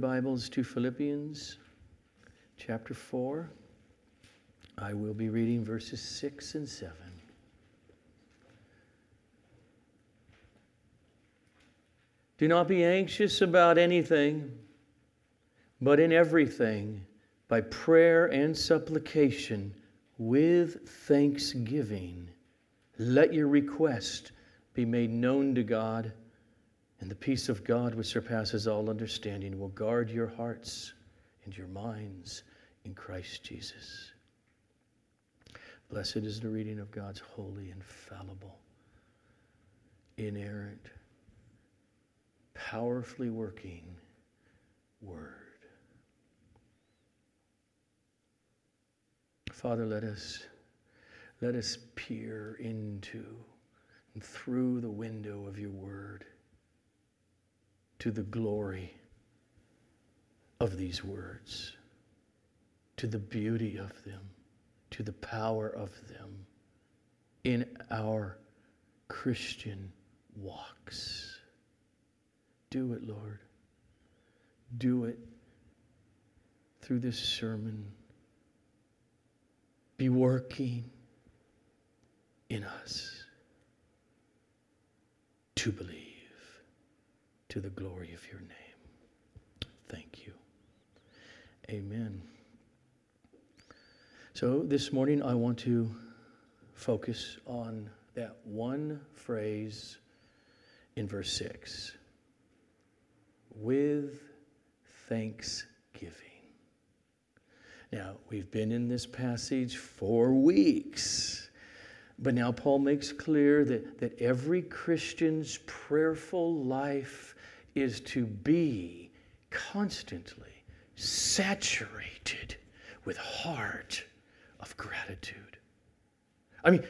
Bibles to Philippians chapter 4. I will be reading verses 6 and 7. Do not be anxious about anything, but in everything, by prayer and supplication, with thanksgiving, let your request be made known to God, and the peace of God, which surpasses all understanding, will guard your hearts and your minds in Christ Jesus. Blessed is the reading of God's holy, infallible, inerrant, powerfully working word. Father, let us let us peer into and through the window of your word to the glory of these words, to the beauty of them, to the power of them in our Christian walks. Do it, Lord. Do it through this sermon. Be working in us to believe to the glory of your name. Thank you. Amen. So this morning I want to focus on that one phrase in verse 6 with thanksgiving. Now, we've been in this passage for weeks. But now Paul makes clear that, that every Christian's prayerful life is to be constantly saturated with heart of gratitude. I mean,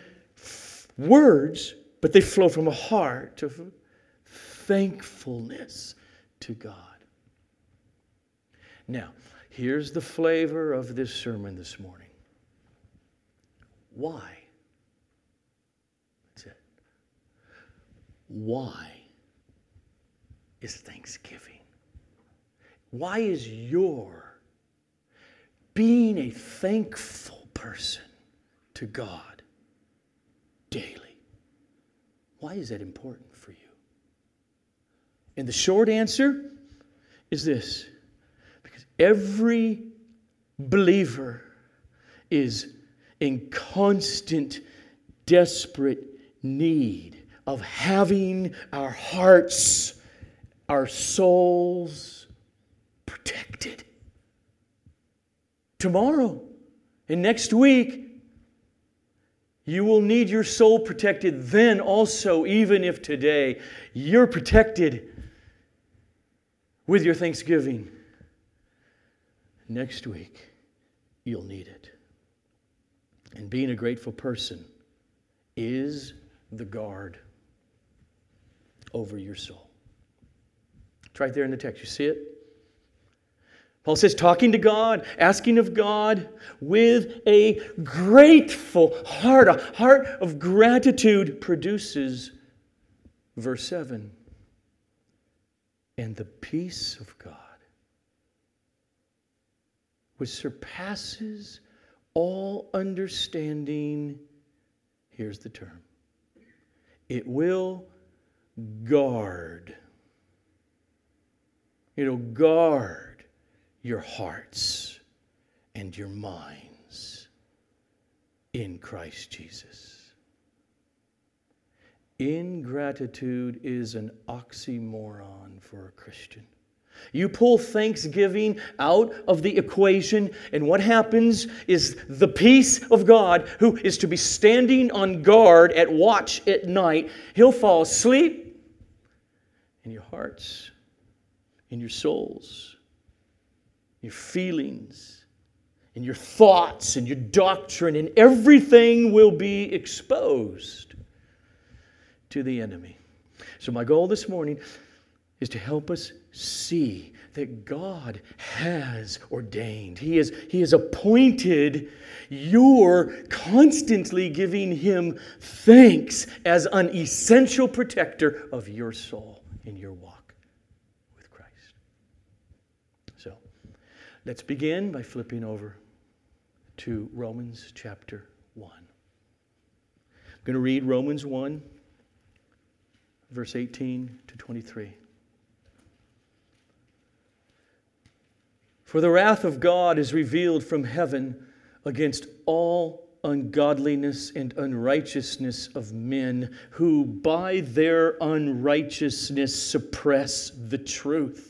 words, but they flow from a heart of thankfulness to God. Now, here's the flavor of this sermon this morning. Why? Why is Thanksgiving? Why is your being a thankful person to God daily? Why is that important for you? And the short answer is this because every believer is in constant, desperate need of having our hearts, our souls protected. Tomorrow and next week, you will need your soul protected then also, even if today you're protected with your thanksgiving. Next week, you'll need it. And being a grateful person is the guard over your soul. Right there in the text. You see it? Paul says, talking to God, asking of God with a grateful heart, a heart of gratitude produces, verse 7, and the peace of God, which surpasses all understanding, here's the term, it will guard. It'll guard your hearts and your minds in Christ Jesus. Ingratitude is an oxymoron for a Christian. You pull thanksgiving out of the equation, and what happens is the peace of God, who is to be standing on guard at watch at night, he'll fall asleep in your hearts, in your souls, your feelings, in your thoughts, and your doctrine, and everything will be exposed to the enemy. So, my goal this morning is to help us see that God has ordained. He has, he has appointed your constantly giving Him thanks as an essential protector of your soul in your walk with Christ. So let's begin by flipping over to Romans chapter 1. I'm going to read Romans 1, verse 18 to 23. For the wrath of God is revealed from heaven against all ungodliness and unrighteousness of men who by their unrighteousness suppress the truth.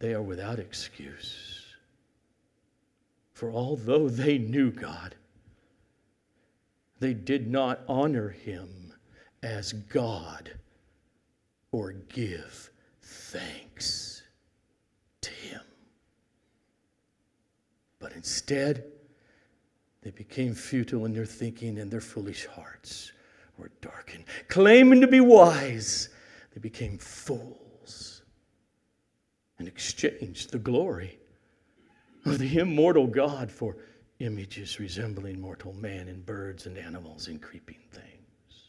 they are without excuse. For although they knew God, they did not honor him as God or give thanks to him. But instead, they became futile in their thinking, and their foolish hearts were darkened. Claiming to be wise, they became fools and exchanged the glory of the immortal God for images resembling mortal man and birds and animals and creeping things.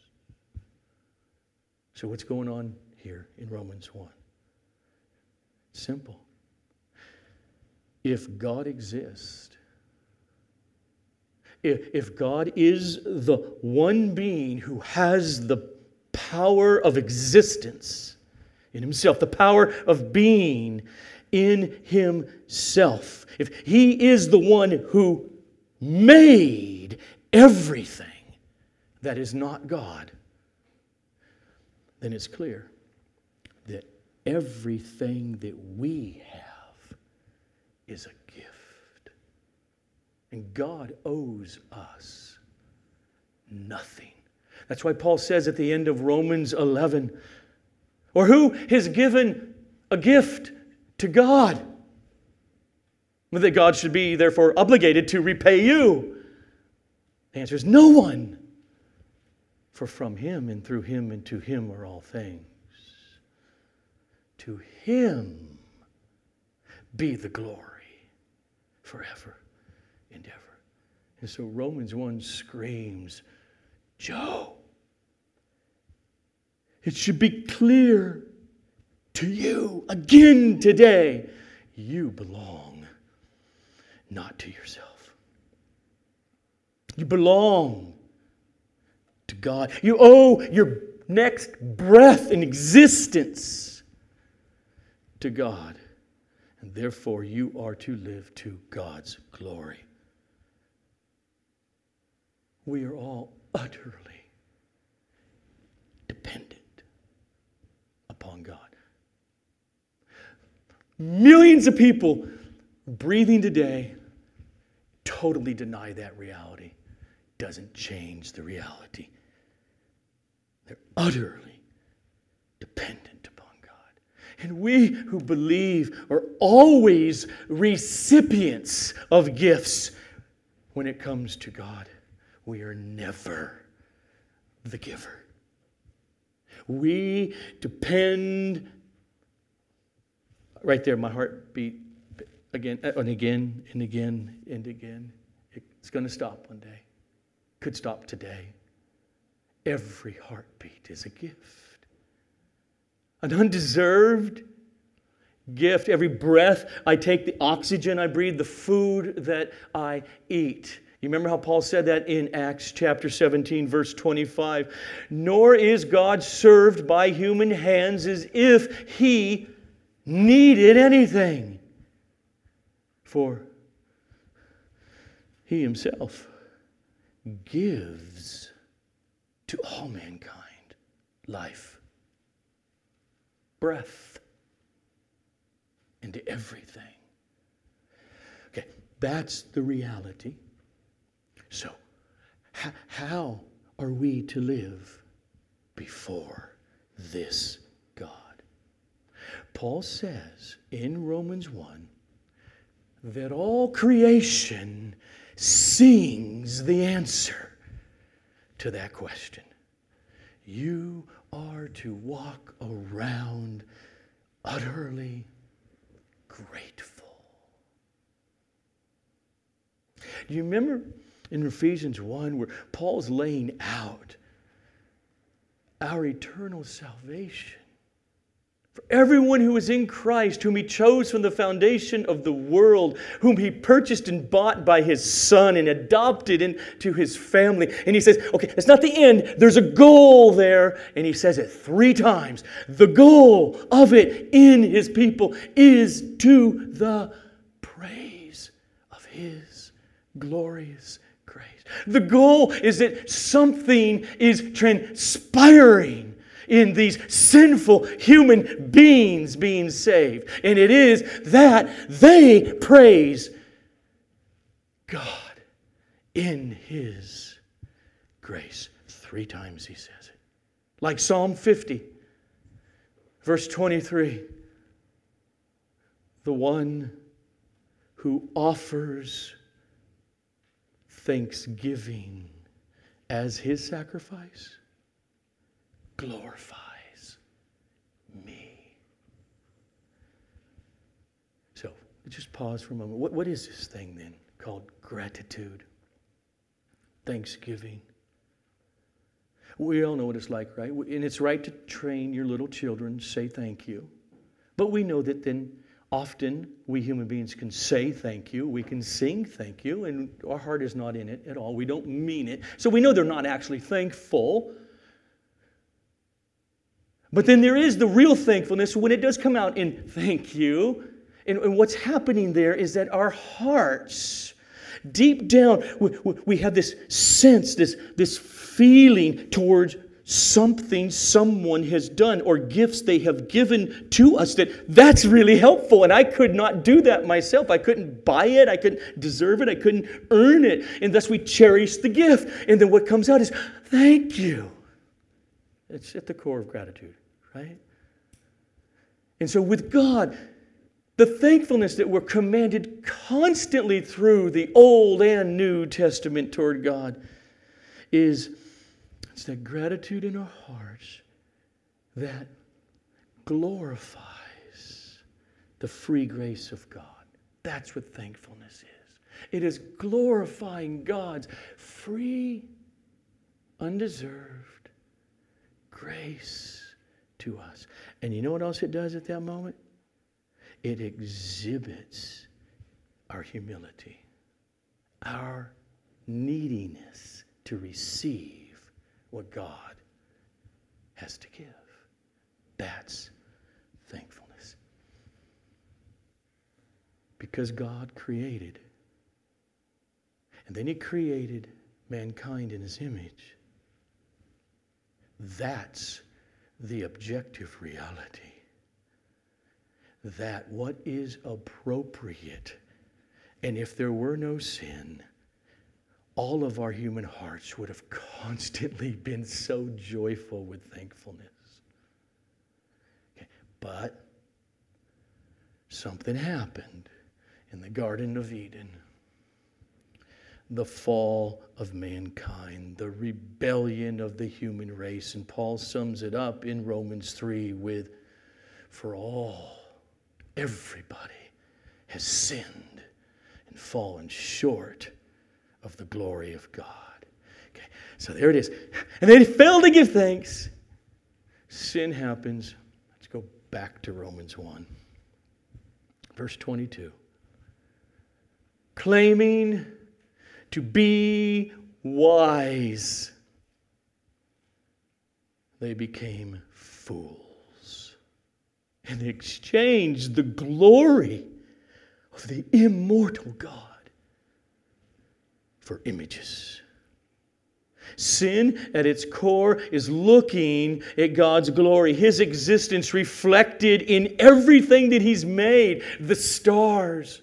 So, what's going on here in Romans 1? Simple if God exists, if, if God is the one being who has the power of existence in himself, the power of being in himself, if he is the one who made everything that is not God, then it's clear that everything that we have is a gift. And God owes us nothing. That's why Paul says at the end of Romans 11, or who has given a gift to God? That God should be therefore obligated to repay you. The answer is no one. For from him and through him and to him are all things. To him be the glory forever and ever. And so Romans 1 screams, Joe, it should be clear to you again today you belong not to yourself. You belong to God. You owe your next breath in existence to God and therefore you are to live to God's glory. We are all utterly dependent upon God. Millions of people breathing today totally deny that reality. Doesn't change the reality. They're utterly dependent upon God. and we who believe are always recipients of gifts when it comes to God. We are never the giver. We depend, right there, my heart beat again uh, and again and again and again. It's going to stop one day. Could stop today. Every heartbeat is a gift an undeserved gift. Every breath I take, the oxygen I breathe, the food that I eat. You remember how Paul said that in Acts chapter 17, verse 25? Nor is God served by human hands as if he needed anything. For he himself gives to all mankind life breath into everything. Okay, that's the reality. So, h- how are we to live before this God? Paul says in Romans 1 that all creation sings the answer to that question. You are to walk around utterly grateful. Do you remember in Ephesians 1 where Paul's laying out our eternal salvation? For everyone who is in Christ, whom he chose from the foundation of the world, whom he purchased and bought by his son and adopted into his family. And he says, okay, it's not the end, there's a goal there. And he says it three times. The goal of it in his people is to the praise of his glorious. The goal is that something is transpiring in these sinful human beings being saved. And it is that they praise God in His grace. Three times He says it. Like Psalm 50, verse 23. The one who offers thanksgiving as his sacrifice glorifies me. So just pause for a moment. What, what is this thing then called gratitude? Thanksgiving. We all know what it's like, right? And it's right to train your little children, say thank you. But we know that then often we human beings can say thank you, we can sing thank you, and our heart is not in it at all. We don't mean it. So we know they're not actually thankful. But then there is the real thankfulness when it does come out in thank you. And, and what's happening there is that our hearts, deep down, we, we have this sense, this, this feeling towards something someone has done or gifts they have given to us that that's really helpful. And i could not do that myself. I couldn't buy it. I couldn't deserve it. I couldn't earn it. And thus we cherish the gift. And then what comes out is thank you. It's at the core of gratitude right? And so, with God, the thankfulness that we're commanded constantly through the Old and New Testament toward God is it's that gratitude in our hearts that glorifies the free grace of God. That's what thankfulness is. It is glorifying God's free, undeserved grace to us. And you know what else it does at that moment? It exhibits our humility, our neediness to receive what God has to give. That's thankfulness. Because God created, and then He created mankind in His image. That's the objective reality that what is appropriate, and if there were no sin, all of our human hearts would have constantly been so joyful with thankfulness. Okay. But something happened in the Garden of Eden the fall of mankind, the rebellion of the human race. And Paul sums it up in Romans 3 with For all, everybody has sinned and fallen short of the glory of God. Okay, so there it is. And they fail to give thanks. Sin happens. Let's go back to Romans 1, verse 22. Claiming to be wise. They became fools and exchanged the glory of the immortal God for images. Sin at its core is looking at God's glory, His existence reflected in everything that He's made the stars,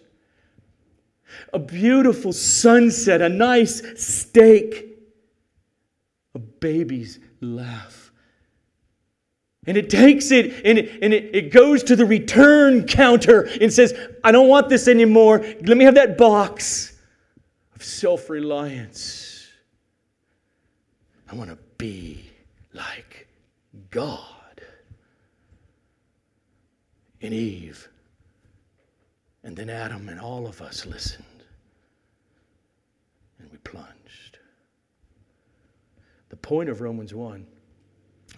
a beautiful sunset, a nice steak, a baby's laugh. And it takes it and, it and it, it goes to the return counter and says, I don't want this anymore. Let me have that box of self reliance. I want to be like God. And Eve, and then Adam, and all of us listened. And we plunged. The point of Romans 1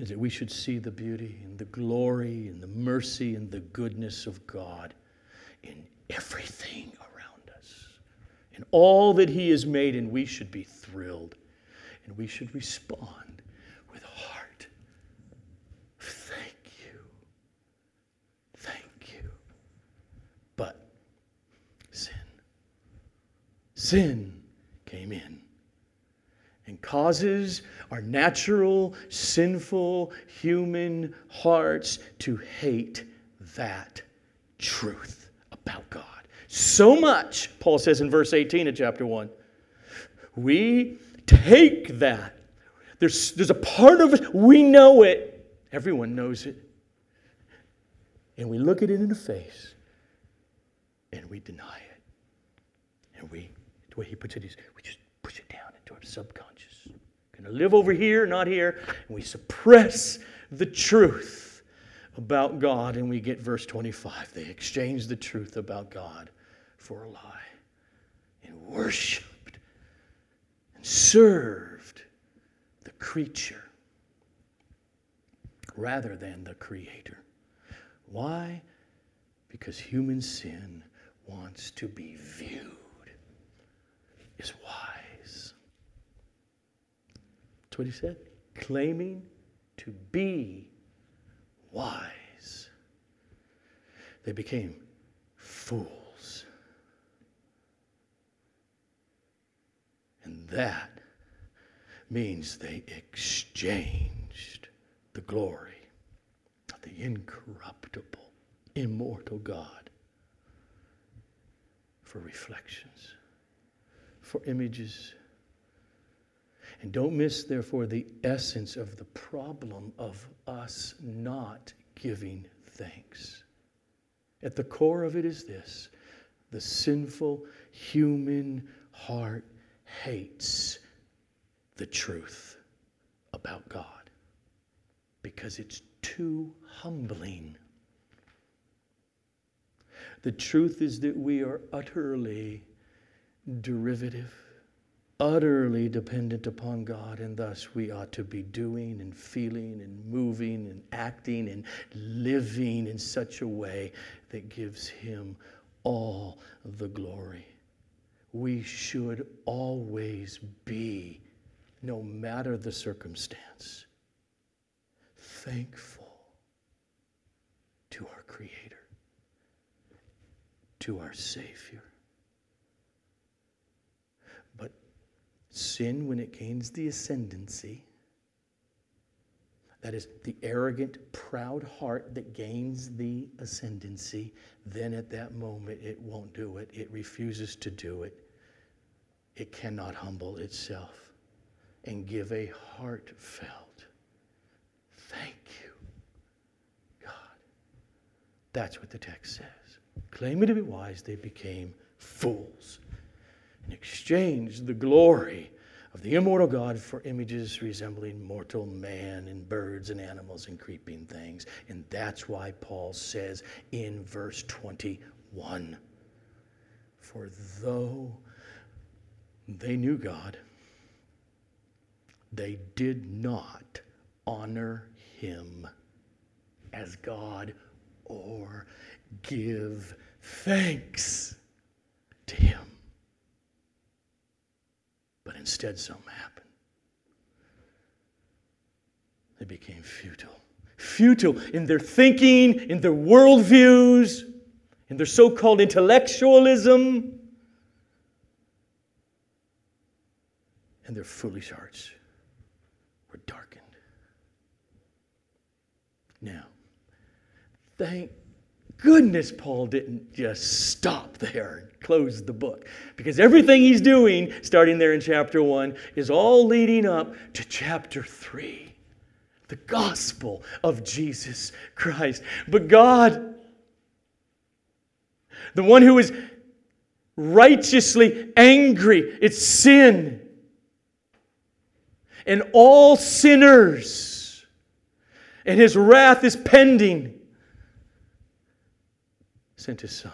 is that we should see the beauty and the glory and the mercy and the goodness of God in everything in all that He has made, and we should be thrilled and we should respond with a heart. Thank you. Thank you. But sin, sin came in and causes our natural, sinful human hearts to hate that truth about God. So much, Paul says in verse 18 of chapter 1, we take that. There's, there's a part of it, we know it, everyone knows it, and we look at it in the face and we deny it. And we, the way he puts it is, we just push it down into our subconscious. We're Going to live over here, not here. And we suppress the truth about God, and we get verse 25. They exchange the truth about God for a lie and worshiped and served the creature rather than the creator. Why? Because human sin wants to be viewed as wise. That's what he said. Claiming to be wise. They became fools. And that means they exchanged the glory of the incorruptible, immortal God for reflections, for images. And don't miss, therefore, the essence of the problem of us not giving thanks. At the core of it is this the sinful human heart hates the truth about God because it's too humbling. The truth is that we are utterly derivative, utterly dependent upon God, and thus we ought to be doing and feeling and moving and acting and living in such a way that gives Him all the glory. We should always be, no matter the circumstance, thankful to our Creator, to our Savior. But sin, when it gains the ascendancy, that is the arrogant, proud heart that gains the ascendancy, then at that moment it won't do it. It refuses to do it. It cannot humble itself and give a heartfelt thank you, God. That's what the text says. Claiming to be wise, they became fools and exchanged the glory of the immortal God for images resembling mortal man and birds and animals and creeping things. And that's why Paul says in verse 21 For though they knew God, they did not honor him as God or give thanks to him. But instead, something happened. They became futile. Futile in their thinking, in their worldviews, in their so called intellectualism, and their foolish hearts were darkened. Now, thank goodness Paul didn't just stop there and close the book. Because everything he's doing, starting there in chapter 1, is all leading up to chapter 3. the gospel of Jesus Christ. But God, the one who is righteously angry, it's sin. And all sinners, and his wrath is pending, sent his son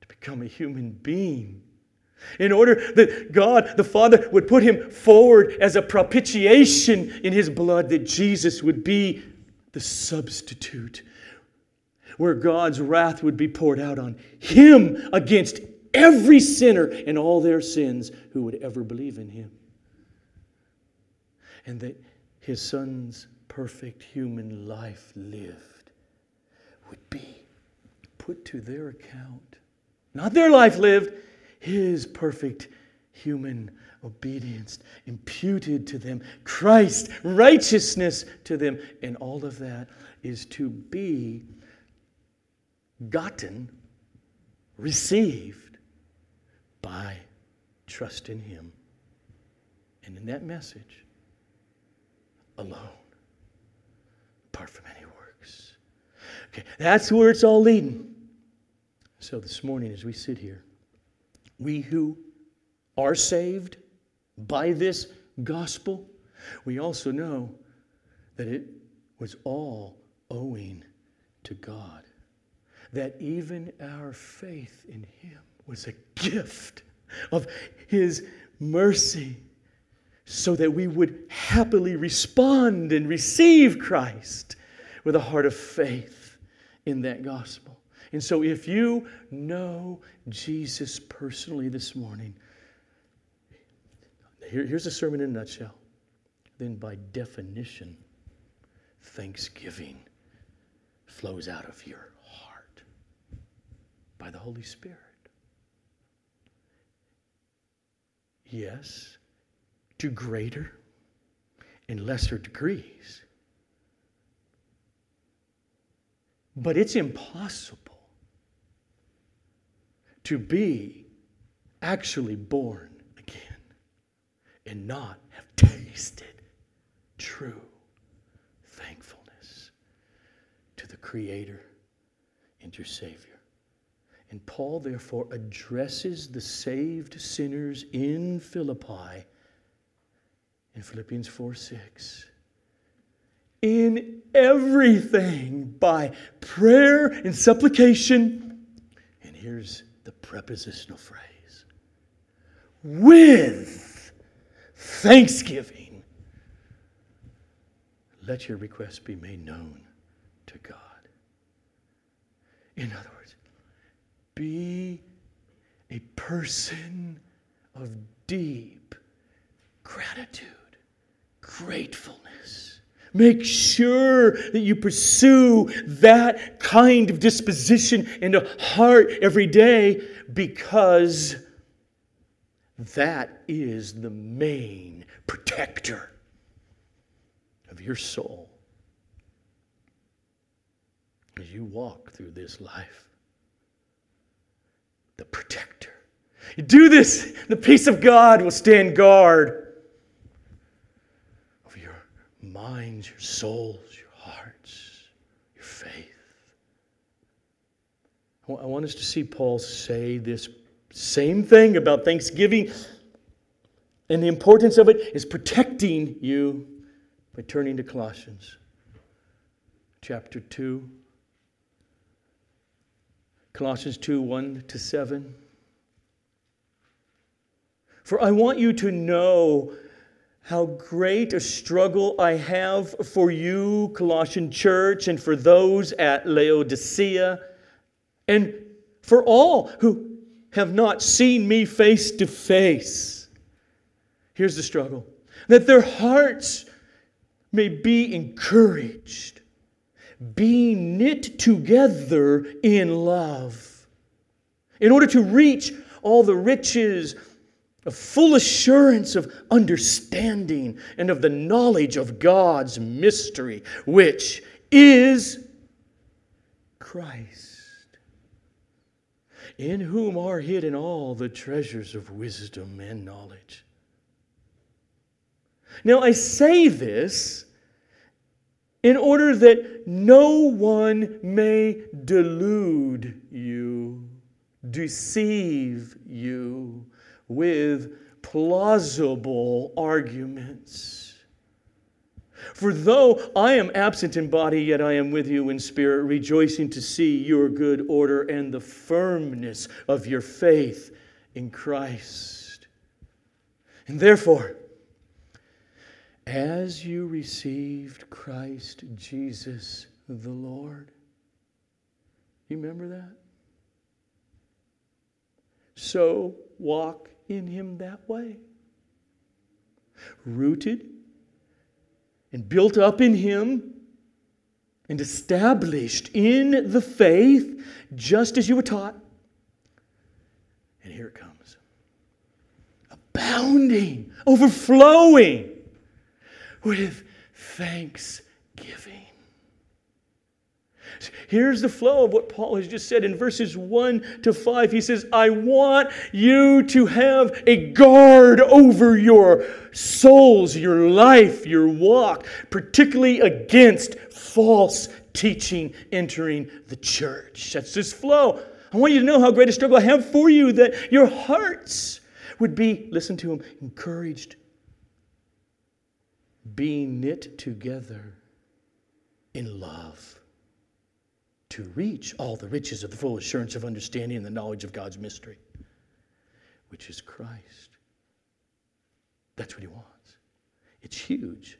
to become a human being in order that God the Father would put him forward as a propitiation in his blood, that Jesus would be the substitute, where God's wrath would be poured out on him against every sinner and all their sins who would ever believe in him. And that his son's perfect human life lived would be put to their account. Not their life lived, his perfect human obedience imputed to them, Christ righteousness to them, and all of that is to be gotten, received by trust in Him. And in that message, alone, apart from any works. Okay, that's where it's all leading. So this morning, as we sit here, we who are saved by this gospel, we also know that it was all owing to God. That even our faith in Him was a gift of His mercy, so that we would happily respond and receive Christ with a heart of faith in that gospel. And so, if you know Jesus personally this morning, here, here's a sermon in a nutshell. Then, by definition, thanksgiving flows out of your heart by the Holy Spirit. Yes, to greater and lesser degrees. But it's impossible to be actually born again and not have tasted true thankfulness to the Creator and your Savior. And Paul, therefore, addresses the saved sinners in Philippi in Philippians 4 6. In everything by prayer and supplication. And here's the prepositional phrase with thanksgiving. Let your requests be made known to God. In other words, be a person of deep gratitude, gratefulness. Make sure that you pursue that kind of disposition and a heart every day because that is the main protector of your soul as you walk through this life. The protector. You do this, the peace of God will stand guard minds, your souls, your hearts, your faith. I want us to see Paul say this same thing about Thanksgiving. And the importance of it is protecting you by turning to Colossians chapter 2. Colossians 2 1 to 7. For I want you to know how great a struggle I have for you, Colossian church, and for those at Laodicea, and for all who have not seen me face to face. Here's the struggle that their hearts may be encouraged, being knit together in love, in order to reach all the riches a full assurance of understanding and of the knowledge of God's mystery, which is Christ, in whom are hidden all the treasures of wisdom and knowledge. Now, I say this in order that no one may delude you, deceive you with plausible arguments. For though I am absent in body, yet I am with you in spirit, rejoicing to see your good order and the firmness of your faith in Christ. And therefore, as you received Christ Jesus the Lord, you remember that? So walk in him that way. Rooted and built up in him and established in the faith just as you were taught. And here it comes abounding, overflowing with thanksgiving. Here's the flow of what Paul has just said in verses 1 to 5. He says, I want you to have a guard over your souls, your life, your walk, particularly against false teaching entering the church. That's this flow. I want you to know how great a struggle I have for you, that your hearts would be, listen to him, encouraged, being knit together in love to reach all the riches of the full assurance of understanding and the knowledge of God's mystery, which is Christ. That's what he wants. It's huge.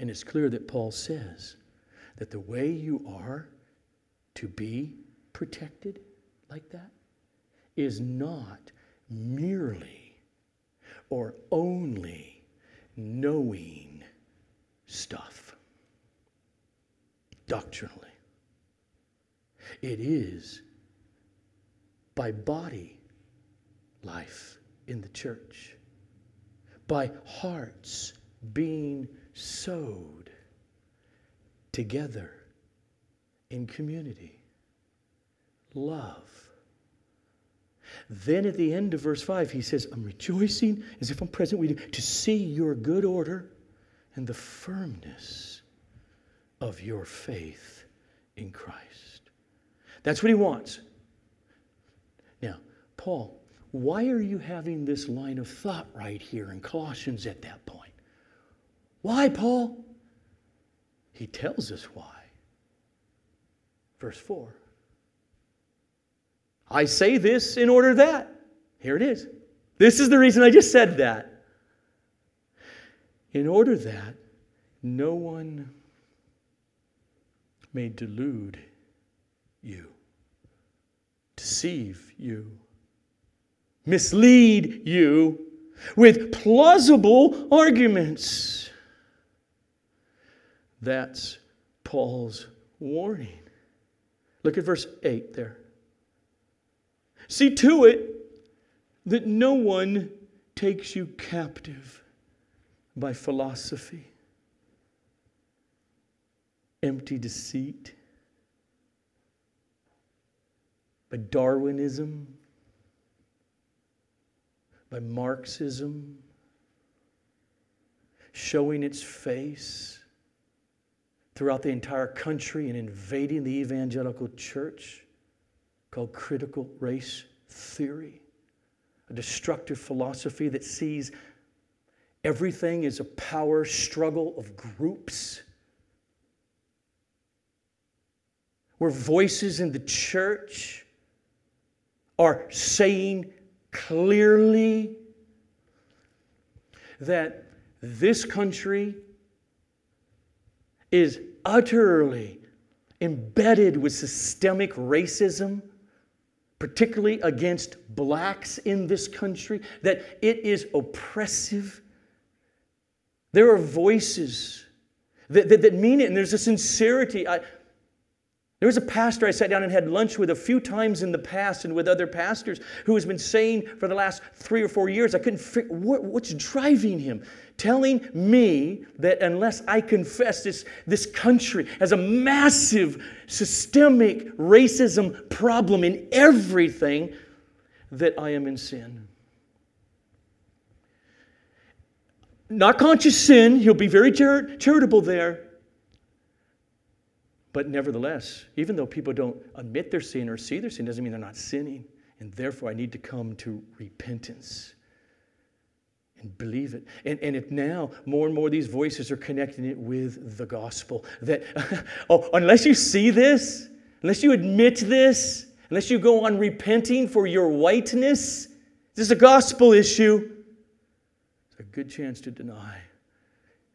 And it's clear that Paul says that the way you are to be protected like that is not merely or only knowing stuff doctrinally. It is by body life in the church, by hearts being sewed together in community, love. Then at the end of verse 5, he says, I'm rejoicing as if I'm present with you to see your good order and the firmness of your faith in Christ. That's what he wants. Now, Paul, why are you having this line of thought right here in Colossians at that point? Why, Paul? He tells us why. Verse 4. I say this in order that. Here it is. This is the reason I just said that. In order that no one may delude you, deceive you, mislead you with plausible arguments. That's Paul's warning. Look at verse 8 there. See to it that no one takes you captive by philosophy, empty deceit by Darwinism, by Marxism, showing its face throughout the entire country and invading the evangelical church called critical race theory, a destructive philosophy that sees everything as a power struggle of groups. Where voices in the church are saying clearly that this country is utterly embedded with systemic racism, particularly against blacks in this country, that it is oppressive. There are voices that, that, that mean it, and there's a sincerity. I, there was a pastor I sat down and had lunch with a few times in the past and with other pastors who has been saying for the last three or four years, I couldn't figure what, what's driving him. Telling me that unless I confess this, this country has a massive systemic racism problem in everything, that I am in sin. Not conscious sin, he'll be very char- charitable there But nevertheless, even though people don't admit their sin or see their sin, doesn't mean they're not sinning. And therefore, I need to come to repentance and believe it. And, and if now more and more these voices are connecting it with the gospel, that, oh, unless you see this, unless you admit this, unless you go on repenting for your whiteness, this is a gospel issue. It's a good chance to deny.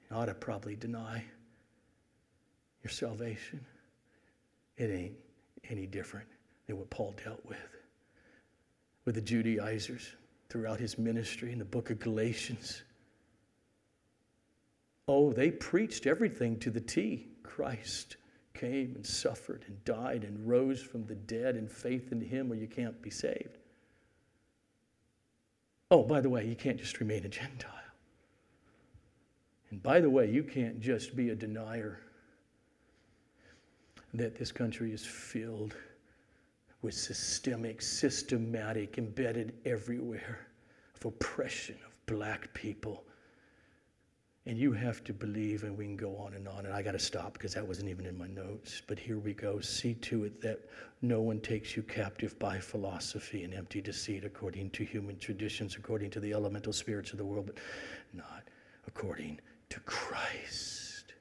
You ought to probably deny your salvation. It ain't any different than what Paul dealt with with the Judaizers throughout his ministry in the book of Galatians. Oh, they preached everything to the T. Christ came and suffered and died and rose from the dead in faith in him, or you can't be saved. Oh, by the way, you can't just remain a Gentile. And by the way, you can't just be a denier that this country is filled with systemic, systematic, embedded everywhere of oppression of black people. And you have to believe, and we can go on and on. And I got to stop because that wasn't even in my notes. But here we go. See to it that no one takes you captive by philosophy and empty deceit according to human traditions, according to the elemental spirits of the world, but not according to Christ.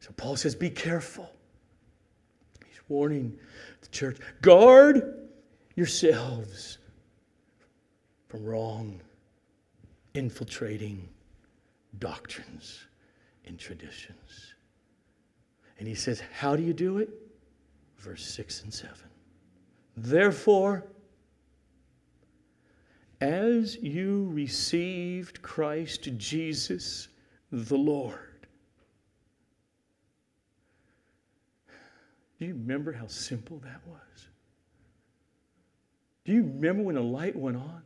So Paul says, Be careful. Warning the church guard yourselves from wrong, infiltrating doctrines and traditions. And he says, How do you do it? Verse 6 and 7. Therefore, as you received Christ Jesus the Lord. Do you remember how simple that was? Do you remember when the light went on?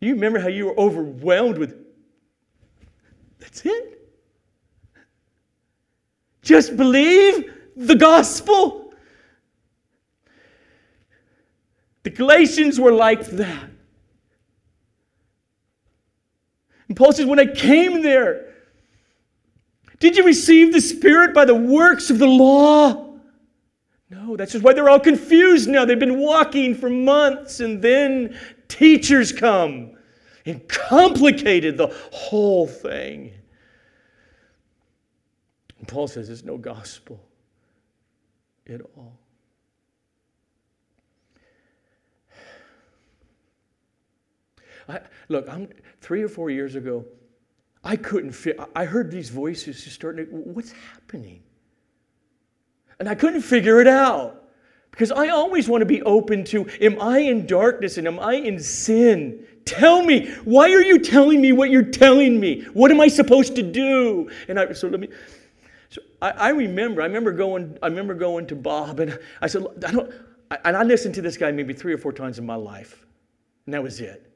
Do you remember how you were overwhelmed with, that's it? Just believe the gospel. The Galatians were like that. And Paul says, When I came there, did you receive the Spirit by the works of the law? No, that's just why they're all confused now. They've been walking for months, and then teachers come and complicated the whole thing. And Paul says there's no gospel at all. I, look, I'm three or four years ago. I couldn't fit. I heard these voices just starting. To, What's happening? And I couldn't figure it out because I always want to be open to. Am I in darkness and am I in sin? Tell me. Why are you telling me what you're telling me? What am I supposed to do? And I so let me. So I, I remember. I remember going. I remember going to Bob and I said, I don't. And I listened to this guy maybe three or four times in my life, and that was it.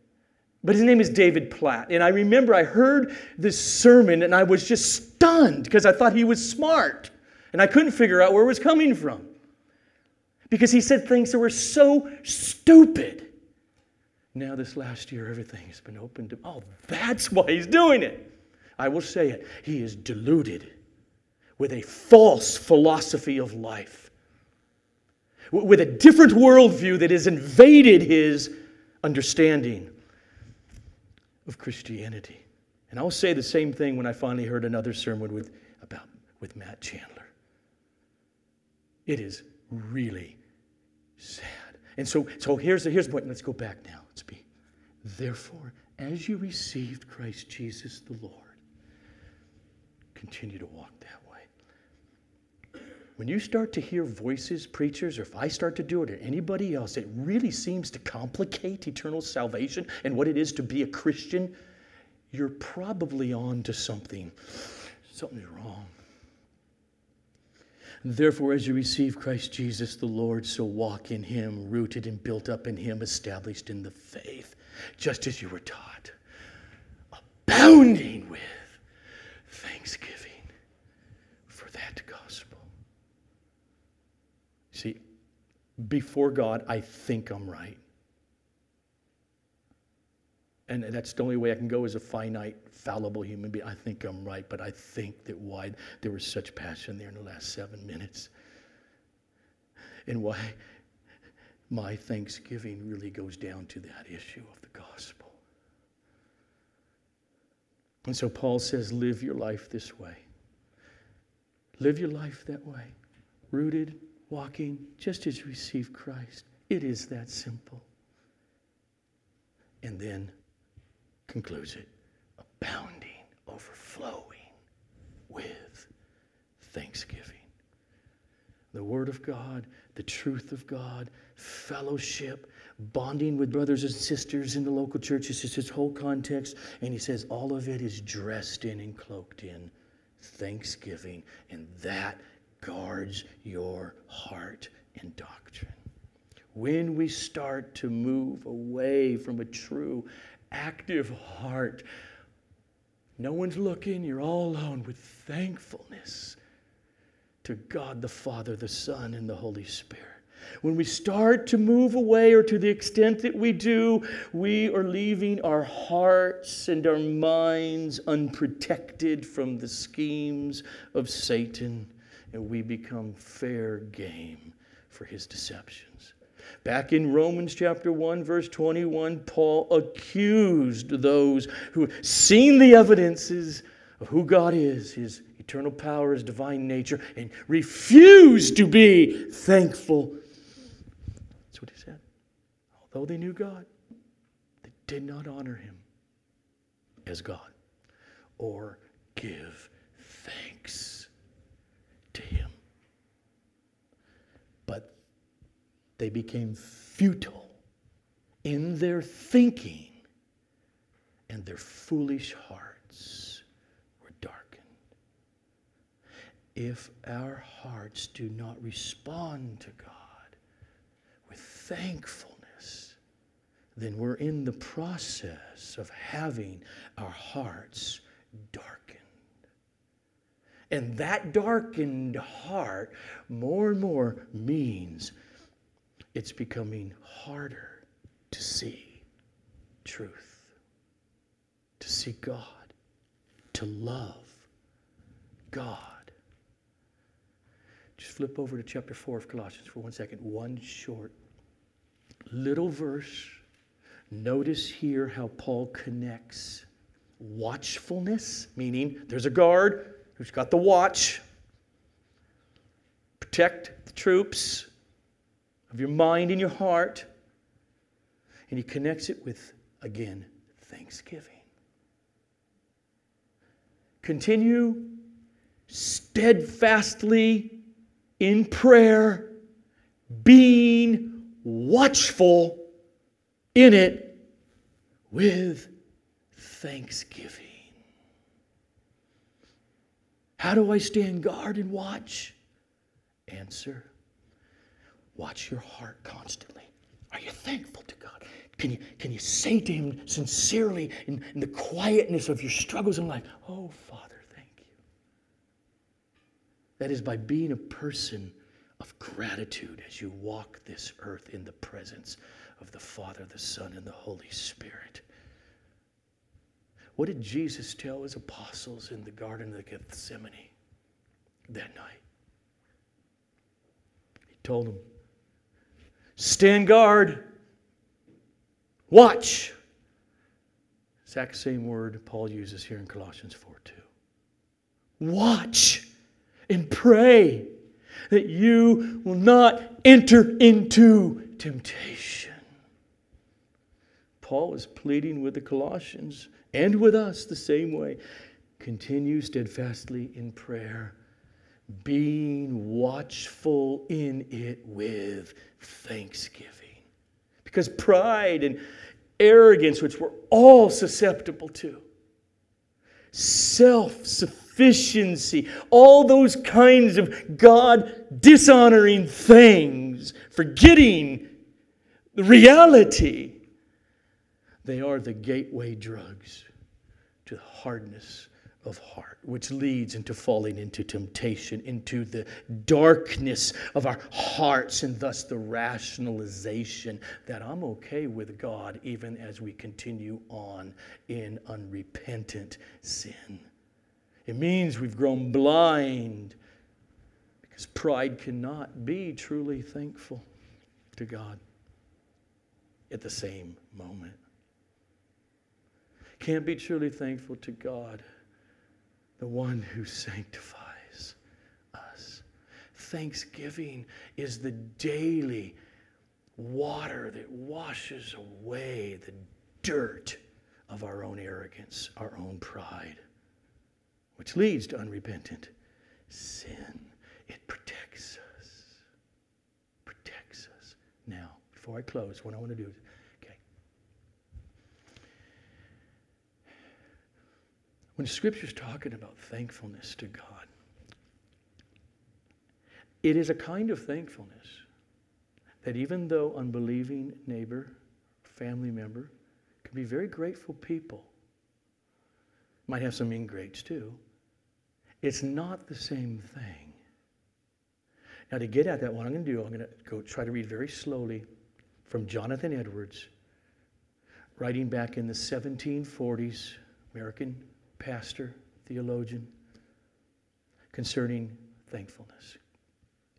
But his name is David Platt. And I remember I heard this sermon and I was just stunned because I thought he was smart. And I couldn't figure out where it was coming from. Because he said things that were so stupid. Now, this last year, everything has been opened to. Oh, that's why he's doing it. I will say it. He is deluded with a false philosophy of life, with a different worldview that has invaded his understanding of Christianity. And I'll say the same thing when I finally heard another sermon with, about, with Matt Chandler. It is really sad. And so, so here's, the, here's the point. Let's go back now. Let's be. Therefore, as you received Christ Jesus the Lord, continue to walk that way. When you start to hear voices, preachers, or if I start to do it, or anybody else, it really seems to complicate eternal salvation and what it is to be a Christian. You're probably on to something. Something's wrong. Therefore, as you receive Christ Jesus the Lord, so walk in him, rooted and built up in him, established in the faith, just as you were taught, abounding with thanksgiving for that gospel. See, before God, I think I'm right. And that's the only way I can go as a finite, fallible human being. I think I'm right, but I think that why there was such passion there in the last seven minutes. And why my thanksgiving really goes down to that issue of the gospel. And so Paul says, live your life this way. Live your life that way. Rooted, walking, just as you receive Christ. It is that simple. And then concludes it abounding, overflowing with thanksgiving. The Word of God, the truth of God, fellowship, bonding with brothers and sisters in the local church. This is his whole context. And he says all of it is dressed in and cloaked in thanksgiving. And that guards your heart and doctrine. When we start to move away from a true, active heart, no one's looking, you're all alone with thankfulness to God the Father, the Son, and the Holy Spirit. When we start to move away, or to the extent that we do, we are leaving our hearts and our minds unprotected from the schemes of Satan, and we become fair game for his deceptions. Back in Romans chapter 1, verse 21, Paul accused those who had seen the evidences of who God is, his eternal power, his divine nature, and refused to be thankful that's what he said. Although they knew God, they did not honor him as God or give thanks to him. But they became futile in their thinking, and their foolish hearts were darkened. If our hearts do not respond to God, with thankfulness, then we're in the process of having our hearts darkened. And that darkened heart, more and more, means it's becoming harder to see truth, to see God, to love God. Just flip over to chapter 4 of Colossians for one second. One short little verse. Notice here how Paul connects watchfulness, meaning there's a guard who's got the watch, protect the troops of your mind and your heart. And he connects it with, again, thanksgiving. Continue steadfastly in prayer, being watchful in it with thanksgiving. How do I stand guard and watch? Answer Watch your heart constantly. Are you thankful to God? Can you, can you say to Him sincerely in, in the quietness of your struggles in life, Oh, Father, thank you? That is by being a person of gratitude as you walk this earth in the presence of the Father, the Son, and the Holy Spirit. What did Jesus tell his apostles in the Garden of Gethsemane that night? He told them, Stand guard, watch. Exact same word Paul uses here in Colossians 4 2. Watch and pray that you will not enter into temptation. Paul is pleading with the Colossians and with us the same way. Continue steadfastly in prayer, being watchful in it with thanksgiving. Because pride and arrogance, which we're all susceptible to, self sufficiency, all those kinds of God dishonoring things, forgetting the reality. They are the gateway drugs to the hardness of heart, which leads into falling into temptation, into the darkness of our hearts, and thus the rationalization that I'm okay with God even as we continue on in unrepentant sin. It means we've grown blind because pride cannot be truly thankful to God at the same moment. Can't be truly thankful to God the one who sanctifies us. Thanksgiving is the daily water that washes away the dirt of our own arrogance, our own pride, which leads to unrepentant sin. It protects us. Protects us. Now, before I close, what I want to do is When Scripture's talking about thankfulness to God, it is a kind of thankfulness that even though unbelieving neighbor, family member, can be very grateful people, might have some ingrates too, it's not the same thing. Now, to get at that, what I'm going to do, I'm going to go try to read very slowly from Jonathan Edwards, writing back in the 1740s, American pastor, theologian, concerning thankfulness.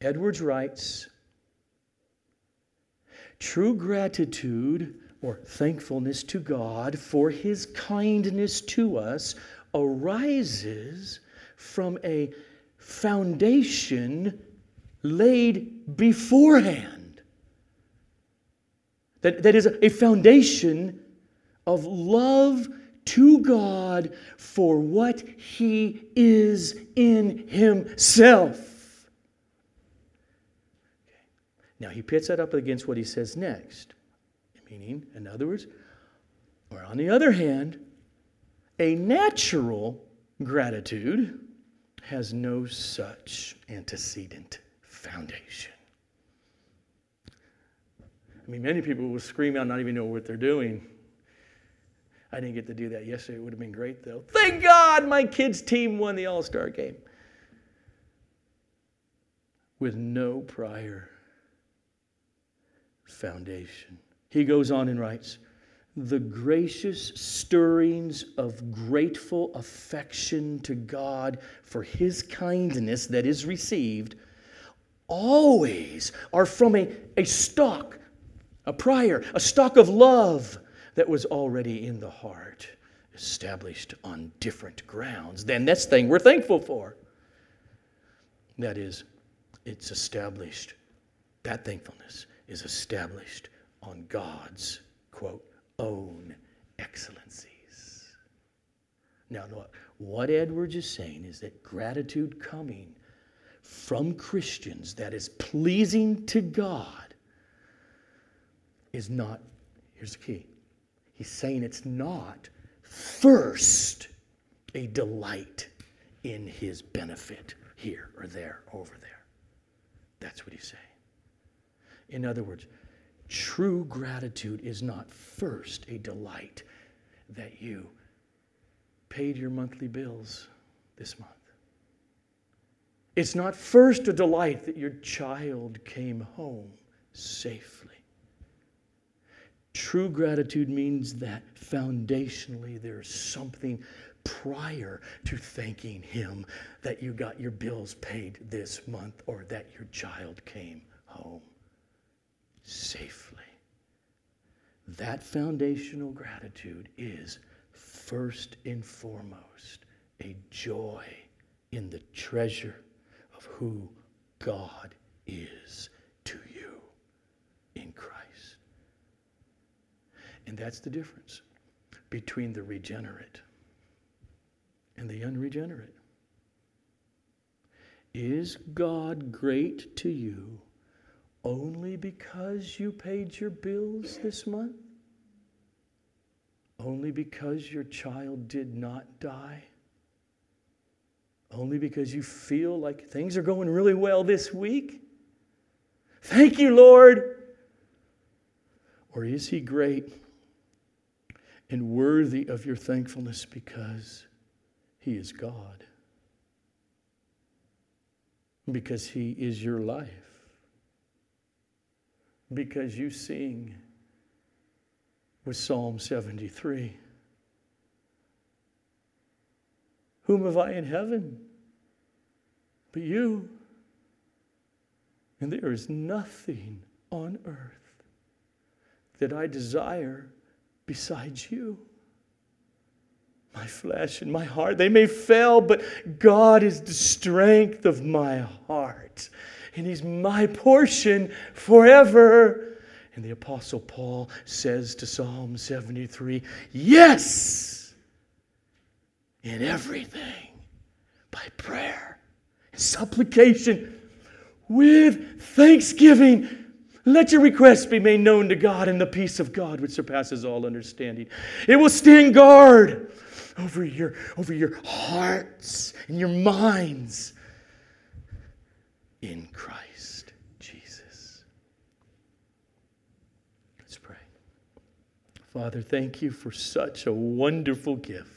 Edwards writes True gratitude or thankfulness to God for his kindness to us arises from a foundation laid beforehand. That, that is a foundation of love to God for what he is in himself. Now he pits that up against what he says next. Meaning, in other words, or on the other hand, a natural gratitude has no such antecedent foundation. I mean, many people will scream out, not even know what they're doing. I didn't get to do that yesterday. It would have been great, though. Thank God my kids' team won the All Star game with no prior foundation. He goes on and writes The gracious stirrings of grateful affection to God for his kindness that is received always are from a, a stock, a prior, a stock of love that was already in the heart, established on different grounds than this thing we're thankful for. That is, it's established, that thankfulness is established on God's, quote, own excellencies. Now, what Edwards is saying is that gratitude coming from Christians that is pleasing to God is not, here's the key, He's saying it's not first a delight in his benefit here or there, over there. That's what he's saying. In other words, true gratitude is not first a delight that you paid your monthly bills this month. It's not first a delight that your child came home safely. True gratitude means that foundationally there's something prior to thanking Him that you got your bills paid this month or that your child came home safely. That foundational gratitude is first and foremost a joy in the treasure of who God is to you in Christ. And that's the difference between the regenerate and the unregenerate. Is God great to you only because you paid your bills this month? Only because your child did not die? Only because you feel like things are going really well this week? Thank you, Lord. Or is He great and worthy of your thankfulness because He is God. Because He is your life. Because you sing with Psalm 73. Whom have I in heaven but you? And there is nothing on earth that I desire besides you. My flesh and my heart, they may fail, but God is the strength of my heart. And He's my portion forever. And the Apostle Paul says to Psalm 73 Yes, in everything, by prayer and supplication, with thanksgiving. Let your requests be made known to God, and the peace of God, which surpasses all understanding, it will stand guard over your, over your hearts and your minds in Christ Jesus. Let's pray. Father, thank you for such a wonderful gift.